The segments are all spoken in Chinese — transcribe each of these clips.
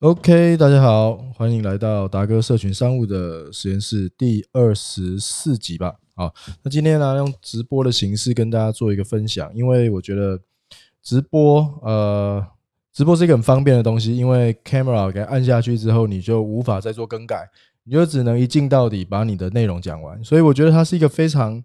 OK，大家好，欢迎来到达哥社群商务的实验室第二十四集吧。好，那今天呢，用直播的形式跟大家做一个分享，因为我觉得直播，呃，直播是一个很方便的东西，因为 camera 给按下去之后，你就无法再做更改，你就只能一镜到底把你的内容讲完，所以我觉得它是一个非常。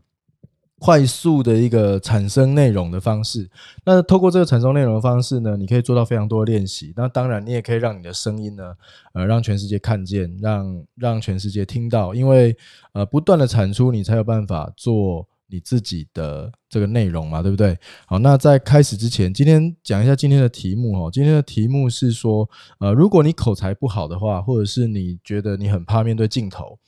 快速的一个产生内容的方式，那透过这个产生内容的方式呢，你可以做到非常多的练习。那当然，你也可以让你的声音呢，呃，让全世界看见，让让全世界听到。因为呃，不断的产出，你才有办法做你自己的这个内容嘛，对不对？好，那在开始之前，今天讲一下今天的题目哦。今天的题目是说，呃，如果你口才不好的话，或者是你觉得你很怕面对镜头。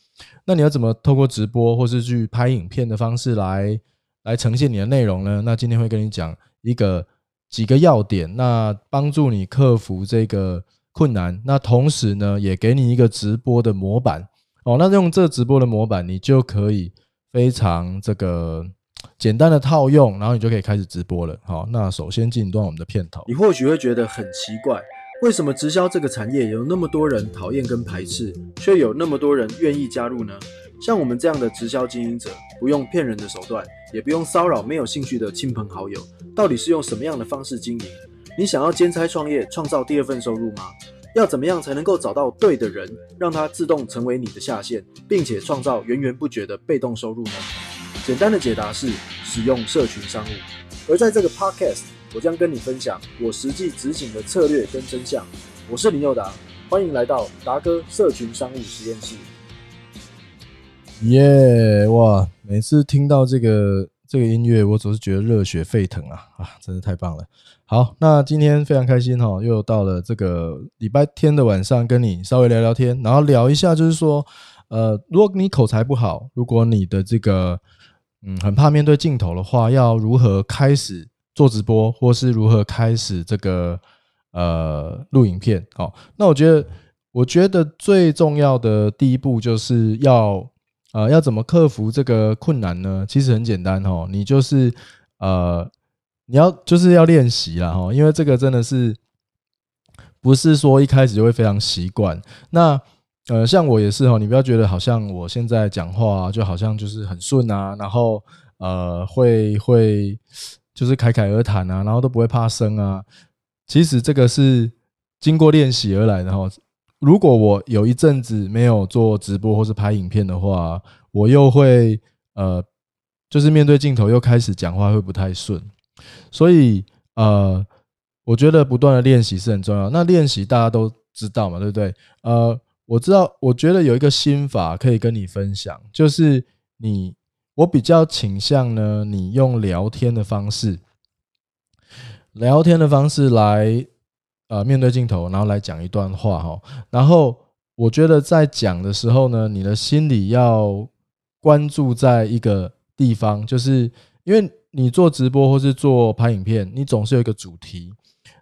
那你要怎么透过直播或是去拍影片的方式来来呈现你的内容呢？那今天会跟你讲一个几个要点，那帮助你克服这个困难。那同时呢，也给你一个直播的模板哦。那用这直播的模板，你就可以非常这个简单的套用，然后你就可以开始直播了。好，那首先进段我们的片头。你或许会觉得很奇怪。为什么直销这个产业有那么多人讨厌跟排斥，却有那么多人愿意加入呢？像我们这样的直销经营者，不用骗人的手段，也不用骚扰没有兴趣的亲朋好友，到底是用什么样的方式经营？你想要兼差创业，创造第二份收入吗？要怎么样才能够找到对的人，让他自动成为你的下线，并且创造源源不绝的被动收入呢？简单的解答是使用社群商务。而在这个 podcast。我将跟你分享我实际执行的策略跟真相。我是林佑达，欢迎来到达哥社群商务实验室。耶哇！每次听到这个这个音乐，我总是觉得热血沸腾啊啊！真是太棒了。好，那今天非常开心哈，又到了这个礼拜天的晚上，跟你稍微聊聊天，然后聊一下，就是说，呃，如果你口才不好，如果你的这个嗯很怕面对镜头的话，要如何开始？做直播，或是如何开始这个呃录影片？好，那我觉得，我觉得最重要的第一步就是要呃要怎么克服这个困难呢？其实很简单哦，你就是呃你要就是要练习了哈，因为这个真的是不是说一开始就会非常习惯。那呃像我也是哈，你不要觉得好像我现在讲话就好像就是很顺啊，然后呃会会。就是侃侃而谈啊，然后都不会怕生啊。其实这个是经过练习而来的哈。如果我有一阵子没有做直播或是拍影片的话，我又会呃，就是面对镜头又开始讲话会不太顺。所以呃，我觉得不断的练习是很重要。那练习大家都知道嘛，对不对？呃，我知道，我觉得有一个心法可以跟你分享，就是你。我比较倾向呢，你用聊天的方式，聊天的方式来，呃，面对镜头，然后来讲一段话哈。然后我觉得在讲的时候呢，你的心里要关注在一个地方，就是因为你做直播或是做拍影片，你总是有一个主题。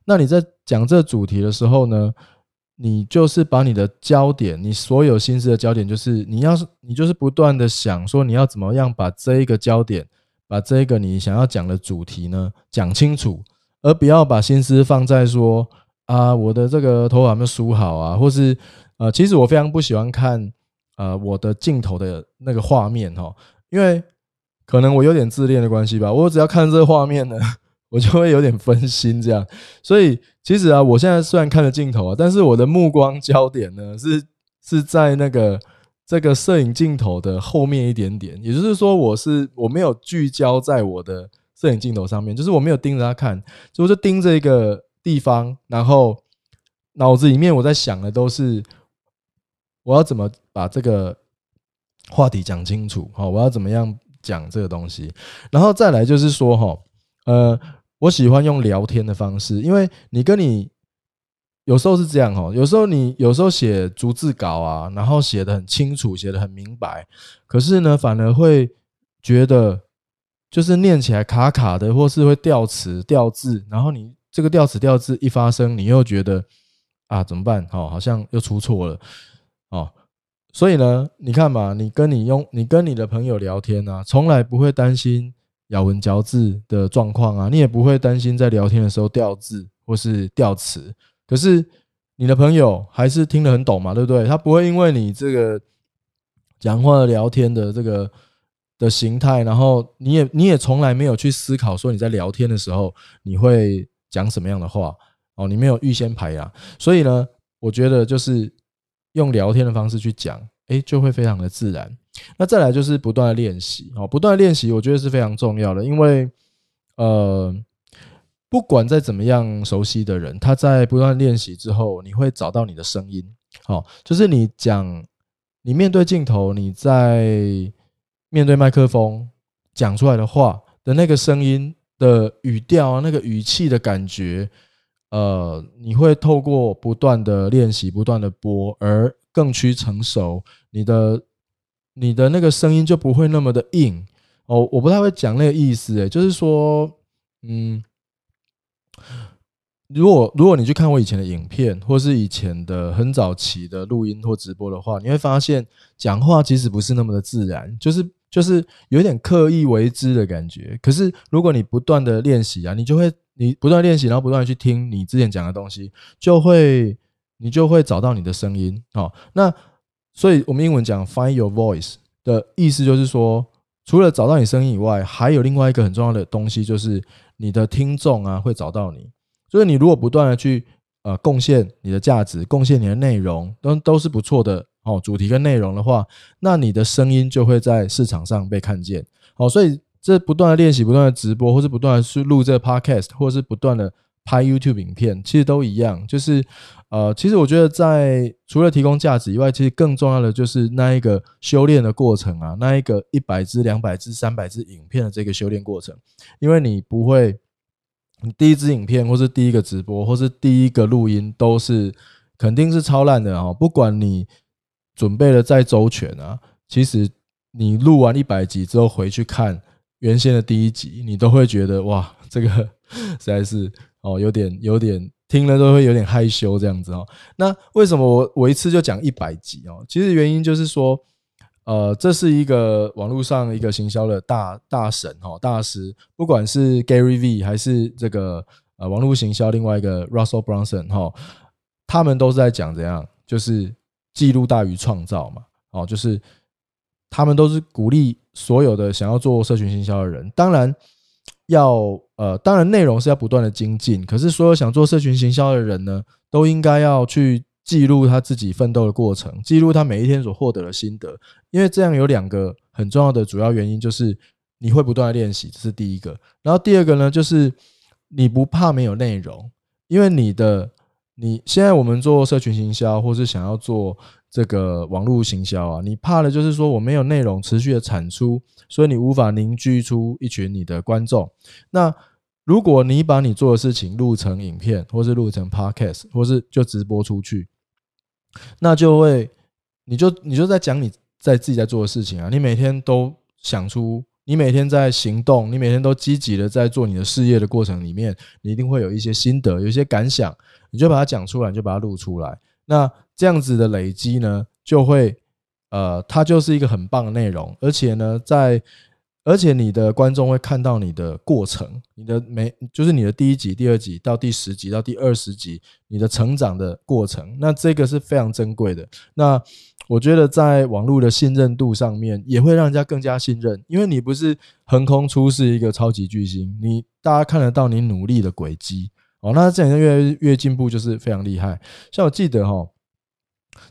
那你在讲这主题的时候呢？你就是把你的焦点，你所有心思的焦点，就是你要是你就是不断的想说你要怎么样把这一个焦点，把这个你想要讲的主题呢讲清楚，而不要把心思放在说啊我的这个头发没有梳好啊，或是呃其实我非常不喜欢看呃我的镜头的那个画面哈，因为可能我有点自恋的关系吧，我只要看这个画面呢。我就会有点分心，这样，所以其实啊，我现在虽然看着镜头啊，但是我的目光焦点呢是是在那个这个摄影镜头的后面一点点，也就是说，我是我没有聚焦在我的摄影镜头上面，就是我没有盯着它看，就我就盯着一个地方，然后脑子里面我在想的都是我要怎么把这个话题讲清楚，好，我要怎么样讲这个东西，然后再来就是说，哈，呃。我喜欢用聊天的方式，因为你跟你有时候是这样哦，有时候你有时候写逐字稿啊，然后写的很清楚，写的很明白，可是呢，反而会觉得就是念起来卡卡的，或是会掉词掉字，然后你这个掉词掉字一发生，你又觉得啊怎么办？哦，好像又出错了哦，所以呢，你看嘛，你跟你用你跟你的朋友聊天啊，从来不会担心。咬文嚼字的状况啊，你也不会担心在聊天的时候掉字或是掉词。可是你的朋友还是听得很懂嘛，对不对？他不会因为你这个讲话聊天的这个的形态，然后你也你也从来没有去思考说你在聊天的时候你会讲什么样的话哦，你没有预先排啊，所以呢，我觉得就是用聊天的方式去讲，哎，就会非常的自然。那再来就是不断的练习哦，不断的练习，我觉得是非常重要的，因为呃。不管再怎么样熟悉的人，他在不断练习之后，你会找到你的声音。好，就是你讲，你面对镜头，你在面对麦克风讲出来的话的那个声音的语调，那个语气的感觉，呃，你会透过不断的练习、不断的播而更趋成熟。你的你的那个声音就不会那么的硬哦。我不太会讲那个意思，诶，就是说，嗯。如果如果你去看我以前的影片，或是以前的很早期的录音或直播的话，你会发现讲话其实不是那么的自然，就是就是有点刻意为之的感觉。可是如果你不断的练习啊，你就会你不断练习，然后不断去听你之前讲的东西，就会你就会找到你的声音。好，那所以我们英文讲 find your voice 的意思就是说，除了找到你声音以外，还有另外一个很重要的东西，就是你的听众啊会找到你。所以你如果不断的去呃贡献你的价值，贡献你的内容，都都是不错的哦。主题跟内容的话，那你的声音就会在市场上被看见。好，所以这不断的练习，不断的直播，或是不断的去录这个 podcast，或是不断的拍 YouTube 影片，其实都一样。就是呃，其实我觉得在除了提供价值以外，其实更重要的就是那一个修炼的过程啊，那一个一百支、两百支、三百支影片的这个修炼过程，因为你不会。你第一支影片，或是第一个直播，或是第一个录音，都是肯定是超烂的哦。不管你准备的再周全啊，其实你录完一百集之后回去看原先的第一集，你都会觉得哇，这个 实在是哦，有点有点听了都会有点害羞这样子哦。那为什么我我一次就讲一百集哦？其实原因就是说。呃，这是一个网络上一个行销的大大神哈大师，不管是 Gary V 还是这个呃网络行销另外一个 Russell Brunson 哈，他们都是在讲怎样，就是记录大于创造嘛，哦，就是他们都是鼓励所有的想要做社群行销的人，当然要呃，当然内容是要不断的精进，可是所有想做社群行销的人呢，都应该要去。记录他自己奋斗的过程，记录他每一天所获得的心得，因为这样有两个很重要的主要原因，就是你会不断的练习，这是第一个。然后第二个呢，就是你不怕没有内容，因为你的你现在我们做社群行销，或是想要做这个网络行销啊，你怕的就是说我没有内容持续的产出，所以你无法凝聚出一群你的观众。那如果你把你做的事情录成影片，或是录成 podcast，或是就直播出去。那就会，你就你就在讲你在自己在做的事情啊，你每天都想出，你每天在行动，你每天都积极的在做你的事业的过程里面，你一定会有一些心得，有一些感想，你就把它讲出来，就把它录出来。那这样子的累积呢，就会，呃，它就是一个很棒的内容，而且呢，在。而且你的观众会看到你的过程，你的每就是你的第一集、第二集到第十集到第二十集，你的成长的过程，那这个是非常珍贵的。那我觉得在网络的信任度上面，也会让人家更加信任，因为你不是横空出世一个超级巨星，你大家看得到你努力的轨迹哦。那这样越越进步就是非常厉害。像我记得哈，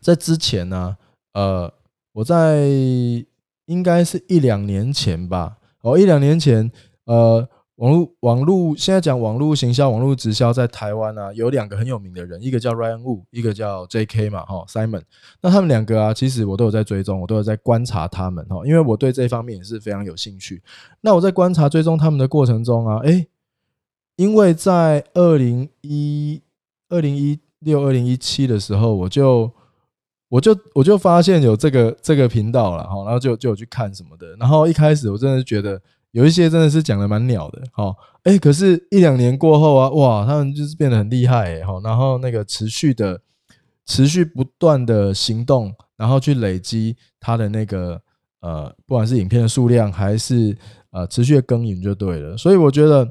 在之前呢，呃，我在。应该是一两年前吧，哦，一两年前，呃，网络网络现在讲网络行销、网络直销在台湾啊，有两个很有名的人，一个叫 Ryan Wu，一个叫 J.K. 嘛，哈，Simon。那他们两个啊，其实我都有在追踪，我都有在观察他们，哈，因为我对这方面也是非常有兴趣。那我在观察追踪他们的过程中啊，诶，因为在二零一二零一六、二零一七的时候，我就。我就我就发现有这个这个频道了哈，然后就就去看什么的，然后一开始我真的觉得有一些真的是讲的蛮鸟的哈，哎，可是一两年过后啊，哇，他们就是变得很厉害哎哈，然后那个持续的持续不断的行动，然后去累积他的那个呃，不管是影片的数量还是呃持续的耕耘就对了，所以我觉得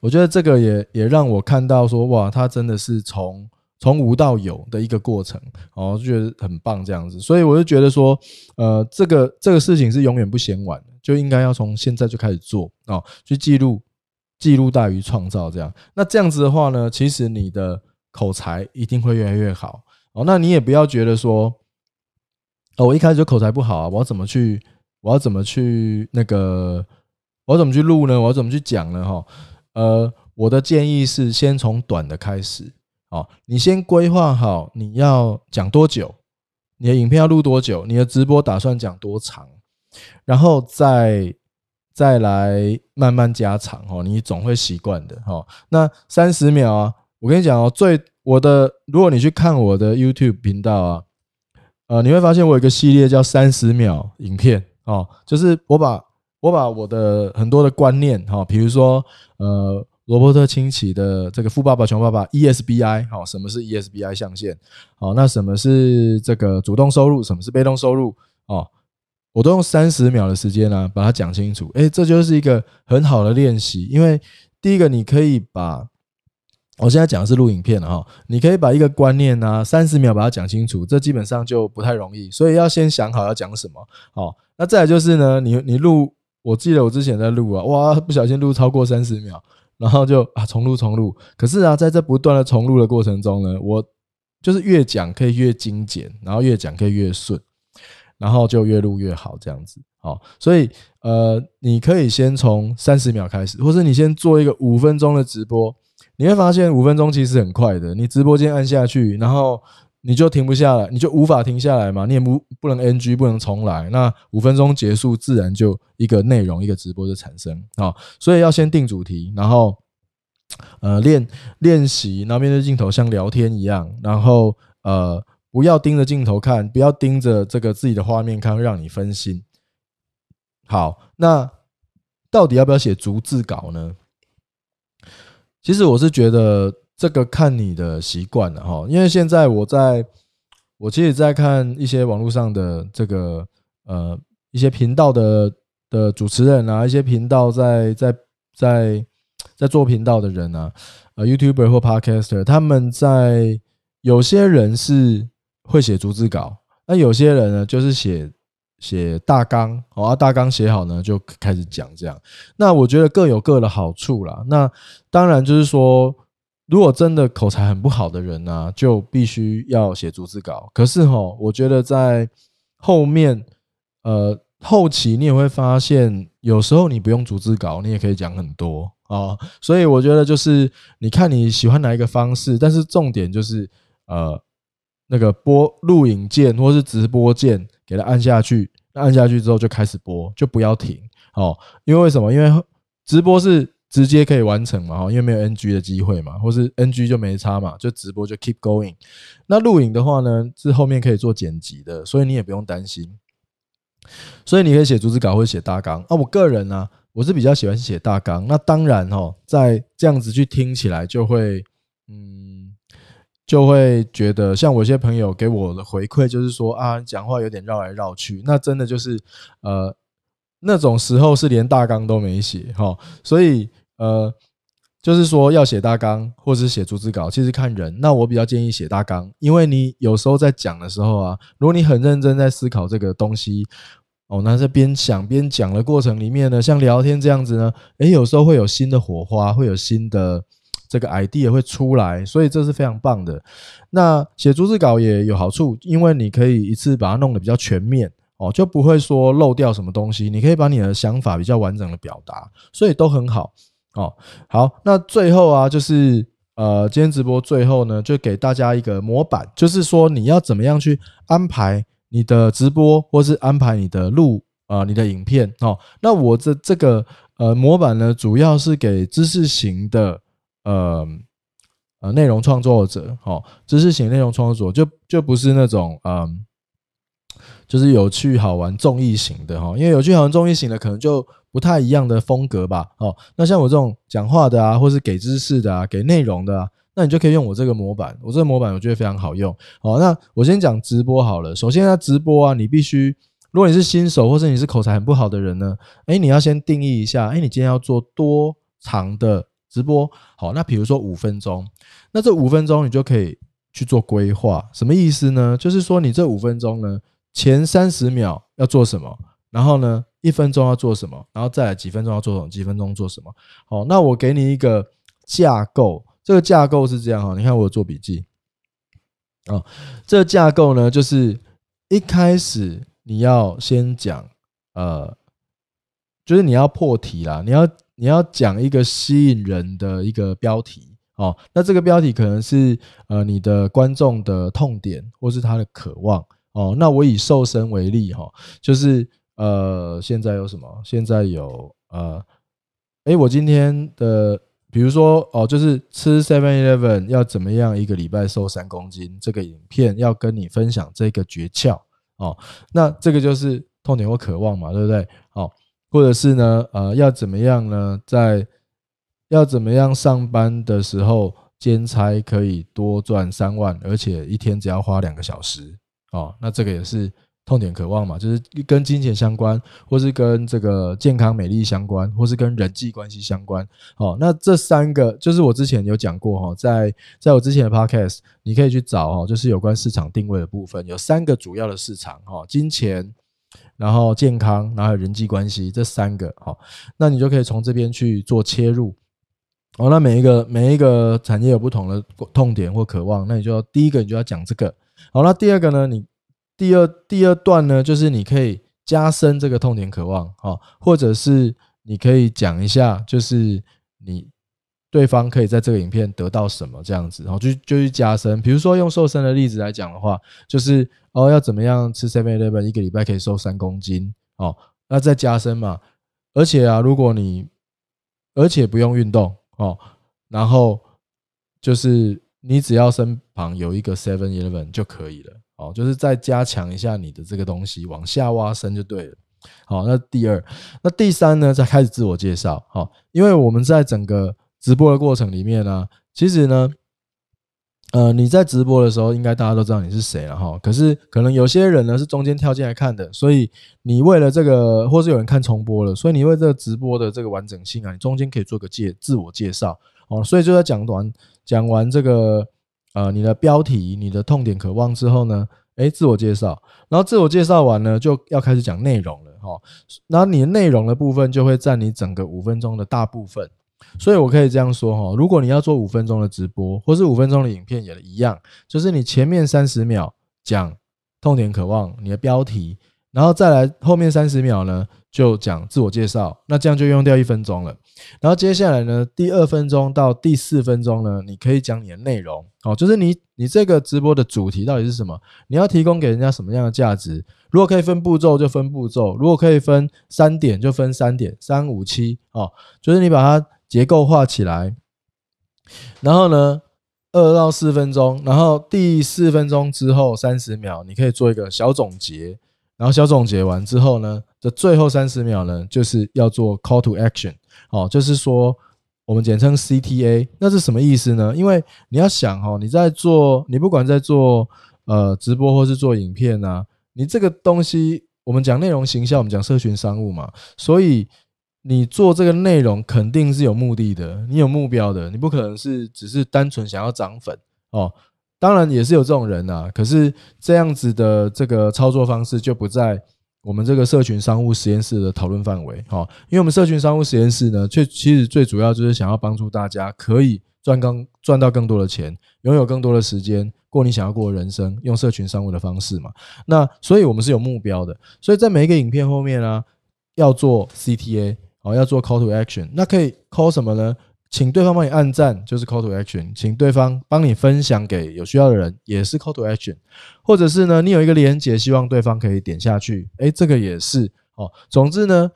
我觉得这个也也让我看到说哇，他真的是从。从无到有的一个过程，哦，就觉得很棒这样子，所以我就觉得说，呃，这个这个事情是永远不嫌晚的，就应该要从现在就开始做哦，去记录，记录大于创造这样。那这样子的话呢，其实你的口才一定会越来越好哦。那你也不要觉得说，哦，我一开始就口才不好啊，我要怎么去，我要怎么去那个，我要怎么去录呢？我要怎么去讲呢？哈，呃，我的建议是先从短的开始。哦，你先规划好你要讲多久，你的影片要录多久，你的直播打算讲多长，然后再再来慢慢加长哦，你总会习惯的哦。那三十秒啊，我跟你讲哦，最我的，如果你去看我的 YouTube 频道啊，呃，你会发现我有一个系列叫三十秒影片哦，就是我把我把我的很多的观念哈，比如说呃。罗伯特清崎的这个《富爸爸穷爸爸》ESBI，好，什么是 ESBI 象限？好，那什么是这个主动收入？什么是被动收入？哦，我都用三十秒的时间呢，把它讲清楚。哎，这就是一个很好的练习，因为第一个，你可以把我现在讲的是录影片了哈，你可以把一个观念呢，三十秒把它讲清楚，这基本上就不太容易，所以要先想好要讲什么。好，那再来就是呢，你你录，我记得我之前在录啊，哇，不小心录超过三十秒。然后就啊重录重录，可是啊在这不断的重录的过程中呢，我就是越讲可以越精简，然后越讲可以越顺，然后就越录越好这样子。好，所以呃你可以先从三十秒开始，或者你先做一个五分钟的直播，你会发现五分钟其实很快的，你直播间按下去，然后。你就停不下来，你就无法停下来嘛，你也不不能 NG，不能重来。那五分钟结束，自然就一个内容，一个直播就产生啊。所以要先定主题，然后呃练练习，然后面对镜头像聊天一样，然后呃不要盯着镜头看，不要盯着这个自己的画面看，会让你分心。好，那到底要不要写逐字稿呢？其实我是觉得。这个看你的习惯了哈，因为现在我在，我其实在看一些网络上的这个呃一些频道的的主持人啊，一些频道在在在在做频道的人啊，呃，YouTuber 或 Podcaster，他们在有些人是会写逐字稿，那有些人呢就是写写大纲，哦，大纲写好呢就开始讲这样。那我觉得各有各的好处啦。那当然就是说。如果真的口才很不好的人呢，就必须要写逐字稿。可是哈，我觉得在后面，呃，后期你也会发现，有时候你不用逐字稿，你也可以讲很多啊。所以我觉得就是你看你喜欢哪一个方式，但是重点就是呃，那个播录影键或是直播键，给它按下去，按下去之后就开始播，就不要停哦。因为为什么？因为直播是。直接可以完成嘛？哈，因为没有 NG 的机会嘛，或是 NG 就没差嘛，就直播就 keep going。那录影的话呢，是后面可以做剪辑的，所以你也不用担心。所以你可以写逐字稿或者写大纲。啊，我个人呢，我是比较喜欢写大纲。那当然哈，在这样子去听起来就会，嗯，就会觉得像我一些朋友给我的回馈就是说啊，讲话有点绕来绕去。那真的就是呃，那种时候是连大纲都没写哈，所以。呃，就是说要写大纲或者是写逐字稿，其实看人。那我比较建议写大纲，因为你有时候在讲的时候啊，如果你很认真在思考这个东西，哦，那在边想边讲的过程里面呢，像聊天这样子呢，诶，有时候会有新的火花，会有新的这个 idea 会出来，所以这是非常棒的。那写逐字稿也有好处，因为你可以一次把它弄得比较全面，哦，就不会说漏掉什么东西，你可以把你的想法比较完整的表达，所以都很好。哦，好，那最后啊，就是呃，今天直播最后呢，就给大家一个模板，就是说你要怎么样去安排你的直播，或是安排你的录啊，你的影片哦。那我这这个呃模板呢，主要是给知识型的呃呃内容创作者，哦，知识型内容创作者就就不是那种嗯，就是有趣好玩综艺型的哈，因为有趣好玩综艺型的可能就。不太一样的风格吧，哦，那像我这种讲话的啊，或是给知识的啊，给内容的啊，那你就可以用我这个模板，我这个模板我觉得非常好用，哦，那我先讲直播好了。首先，呢，直播啊，你必须，如果你是新手或者你是口才很不好的人呢，哎，你要先定义一下，哎，你今天要做多长的直播？好，那比如说五分钟，那这五分钟你就可以去做规划。什么意思呢？就是说你这五分钟呢，前三十秒要做什么，然后呢，一分钟要做什么，然后再几分钟要做什么，几分钟做什么。好，那我给你一个架构，这个架构是这样哈，你看我有做笔记。啊，这个架构呢，就是一开始你要先讲，呃，就是你要破题啦，你要你要讲一个吸引人的一个标题哦。那这个标题可能是呃你的观众的痛点，或是他的渴望哦。那我以瘦身为例哈，就是呃现在有什么？现在有呃，哎，我今天的。比如说哦，就是吃 Seven Eleven 要怎么样一个礼拜瘦三公斤，这个影片要跟你分享这个诀窍哦。那这个就是痛点或渴望嘛，对不对？哦，或者是呢，呃，要怎么样呢？在要怎么样上班的时候兼差可以多赚三万，而且一天只要花两个小时哦。那这个也是。痛点渴望嘛，就是跟金钱相关，或是跟这个健康美丽相关，或是跟人际关系相关。哦，那这三个就是我之前有讲过哈，在在我之前的 podcast，你可以去找哈，就是有关市场定位的部分，有三个主要的市场哈，金钱，然后健康，然后人际关系这三个哈，那你就可以从这边去做切入。哦，那每一个每一个产业有不同的痛点或渴望，那你就要第一个你就要讲这个。好，那第二个呢，你。第二第二段呢，就是你可以加深这个痛点渴望，哈，或者是你可以讲一下，就是你对方可以在这个影片得到什么这样子，然后就就去加深。比如说用瘦身的例子来讲的话，就是哦要怎么样吃 seven eleven 一个礼拜可以瘦三公斤，哦，那再加深嘛。而且啊，如果你而且不用运动哦，然后就是你只要身旁有一个 seven eleven 就可以了。哦，就是再加强一下你的这个东西，往下挖深就对了。好，那第二，那第三呢？再开始自我介绍。好，因为我们在整个直播的过程里面呢，其实呢，呃，你在直播的时候，应该大家都知道你是谁了哈。可是可能有些人呢是中间跳进来看的，所以你为了这个，或是有人看重播了，所以你为这个直播的这个完整性啊，你中间可以做个介自我介绍哦。所以就在讲完讲完这个。呃，你的标题、你的痛点、渴望之后呢？哎，自我介绍，然后自我介绍完呢，就要开始讲内容了哈。那你的内容的部分就会占你整个五分钟的大部分，所以我可以这样说哈：如果你要做五分钟的直播，或是五分钟的影片也一样，就是你前面三十秒讲痛点、渴望，你的标题。然后再来后面三十秒呢，就讲自我介绍，那这样就用掉一分钟了。然后接下来呢，第二分钟到第四分钟呢，你可以讲你的内容，哦，就是你你这个直播的主题到底是什么？你要提供给人家什么样的价值？如果可以分步骤就分步骤，如果可以分三点就分三点，三五七哦，就是你把它结构化起来。然后呢，二到四分钟，然后第四分钟之后三十秒，你可以做一个小总结。然后小总结完之后呢，这最后三十秒呢，就是要做 call to action，哦，就是说我们简称 CTA，那是什么意思呢？因为你要想哦，你在做，你不管在做呃直播或是做影片啊，你这个东西，我们讲内容形象，我们讲社群商务嘛，所以你做这个内容肯定是有目的的，你有目标的，你不可能是只是单纯想要涨粉哦。当然也是有这种人呐，可是这样子的这个操作方式就不在我们这个社群商务实验室的讨论范围哈。因为我们社群商务实验室呢，却其实最主要就是想要帮助大家可以赚更赚到更多的钱，拥有更多的时间过你想要过的人生，用社群商务的方式嘛。那所以我们是有目标的，所以在每一个影片后面呢，要做 CTA 哦，要做 Call to Action，那可以 Call 什么呢？请对方帮你按赞，就是 call to action；请对方帮你分享给有需要的人，也是 call to action。或者是呢，你有一个连接，希望对方可以点下去，哎，这个也是哦。总之呢，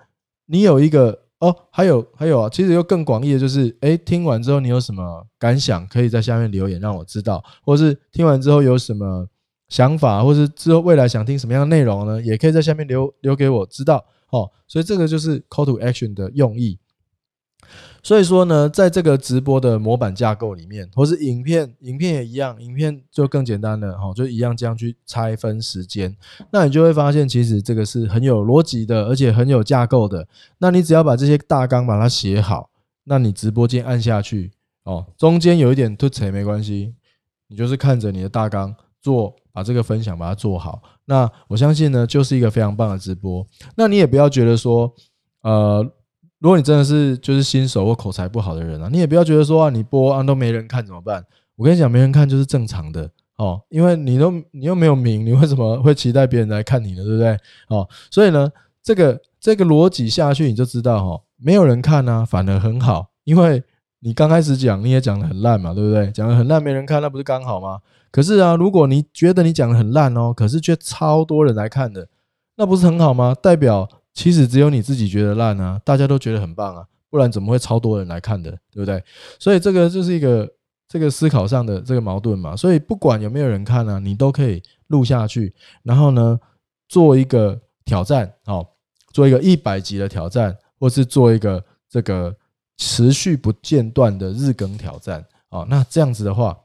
你有一个哦，还有还有啊，其实又更广义的就是，哎，听完之后你有什么感想，可以在下面留言让我知道；或是听完之后有什么想法，或是之后未来想听什么样的内容呢，也可以在下面留留给我知道。哦，所以这个就是 call to action 的用意。所以说呢，在这个直播的模板架构里面，或是影片，影片也一样，影片就更简单了哈，就一样这样去拆分时间，那你就会发现，其实这个是很有逻辑的，而且很有架构的。那你只要把这些大纲把它写好，那你直播间按下去哦，中间有一点突扯没关系，你就是看着你的大纲做，把这个分享把它做好。那我相信呢，就是一个非常棒的直播。那你也不要觉得说，呃，如果你真的是就是新手或口才不好的人啊，你也不要觉得说啊，你播啊都没人看怎么办？我跟你讲，没人看就是正常的哦，因为你都你又没有名，你为什么会期待别人来看你呢？对不对？哦，所以呢，这个这个逻辑下去，你就知道哈，没有人看呢，反而很好，因为你刚开始讲你也讲的很烂嘛，对不对？讲的很烂，没人看，那不是刚好吗？可是啊，如果你觉得你讲的很烂哦，可是却超多人来看的，那不是很好吗？代表其实只有你自己觉得烂啊，大家都觉得很棒啊，不然怎么会超多人来看的，对不对？所以这个就是一个。这个思考上的这个矛盾嘛，所以不管有没有人看呢，你都可以录下去，然后呢，做一个挑战，哦，做一个一百集的挑战，或是做一个这个持续不间断的日更挑战，哦，那这样子的话，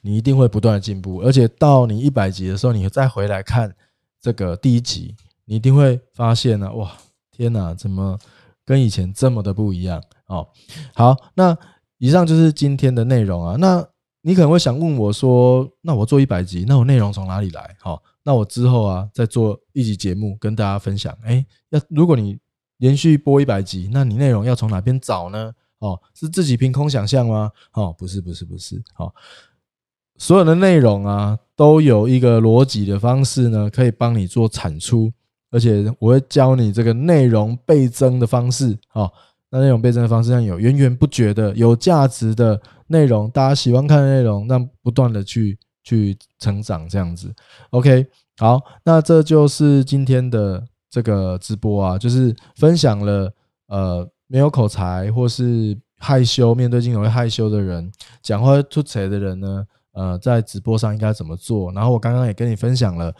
你一定会不断的进步，而且到你一百集的时候，你再回来看这个第一集，你一定会发现呢，哇，天哪，怎么跟以前这么的不一样？哦，好，那。以上就是今天的内容啊。那你可能会想问我说：“那我做一百集，那我内容从哪里来？”好，那我之后啊再做一集节目跟大家分享。哎，要如果你连续播一百集，那你内容要从哪边找呢？哦，是自己凭空想象吗？哦，不是，不是，不是。好，所有的内容啊都有一个逻辑的方式呢，可以帮你做产出，而且我会教你这个内容倍增的方式。哦。那内容倍增的方式上有源源不绝的有价值的内容，大家喜欢看的内容，让不断的去去成长这样子。OK，好，那这就是今天的这个直播啊，就是分享了呃没有口才或是害羞面对镜头会害羞的人，讲话出彩的人呢，呃，在直播上应该怎么做？然后我刚刚也跟你分享了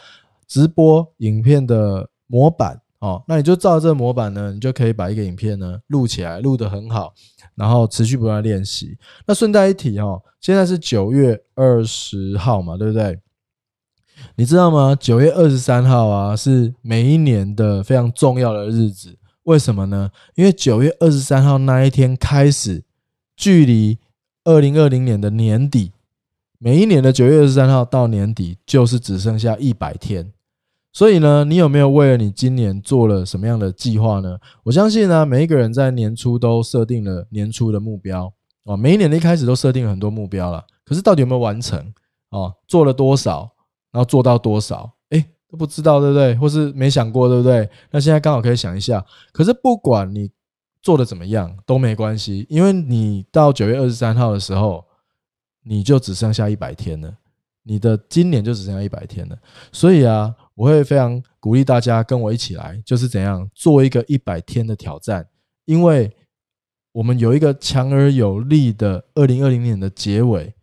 直播影片的模板。哦，那你就照这个模板呢，你就可以把一个影片呢录起来，录得很好，然后持续不断练习。那顺带一提哦，现在是九月二十号嘛，对不对？你知道吗？九月二十三号啊，是每一年的非常重要的日子。为什么呢？因为九月二十三号那一天开始，距离二零二零年的年底，每一年的九月二十三号到年底，就是只剩下一百天。所以呢，你有没有为了你今年做了什么样的计划呢？我相信呢，每一个人在年初都设定了年初的目标哦，每一年的一开始都设定了很多目标了。可是到底有没有完成哦？做了多少，然后做到多少？哎，都不知道，对不对？或是没想过，对不对？那现在刚好可以想一下。可是不管你做的怎么样都没关系，因为你到九月二十三号的时候，你就只剩下一百天了，你的今年就只剩下一百天了。所以啊。我会非常鼓励大家跟我一起来，就是怎样做一个一百天的挑战，因为我们有一个强而有力的二零二零年的结尾，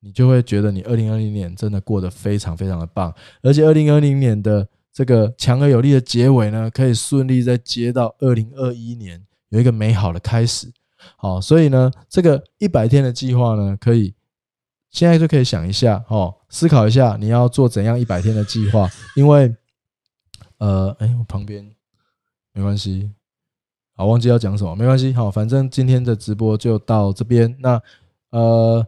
你就会觉得你二零二零年真的过得非常非常的棒，而且二零二零年的这个强而有力的结尾呢，可以顺利再接到二零二一年有一个美好的开始。好，所以呢，这个一百天的计划呢，可以。现在就可以想一下哦，思考一下你要做怎样一百天的计划，因为，呃，哎，我旁边没关系，好，忘记要讲什么，没关系，好，反正今天的直播就到这边，那呃，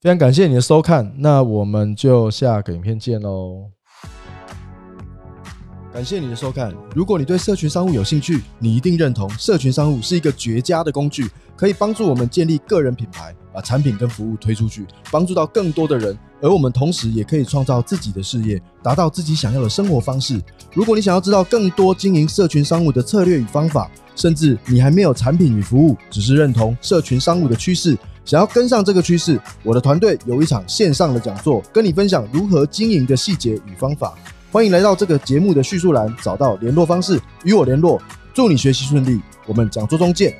非常感谢你的收看，那我们就下个影片见喽。感谢你的收看。如果你对社群商务有兴趣，你一定认同社群商务是一个绝佳的工具，可以帮助我们建立个人品牌，把产品跟服务推出去，帮助到更多的人。而我们同时也可以创造自己的事业，达到自己想要的生活方式。如果你想要知道更多经营社群商务的策略与方法，甚至你还没有产品与服务，只是认同社群商务的趋势，想要跟上这个趋势，我的团队有一场线上的讲座，跟你分享如何经营的细节与方法。欢迎来到这个节目的叙述栏，找到联络方式与我联络。祝你学习顺利，我们讲座中见。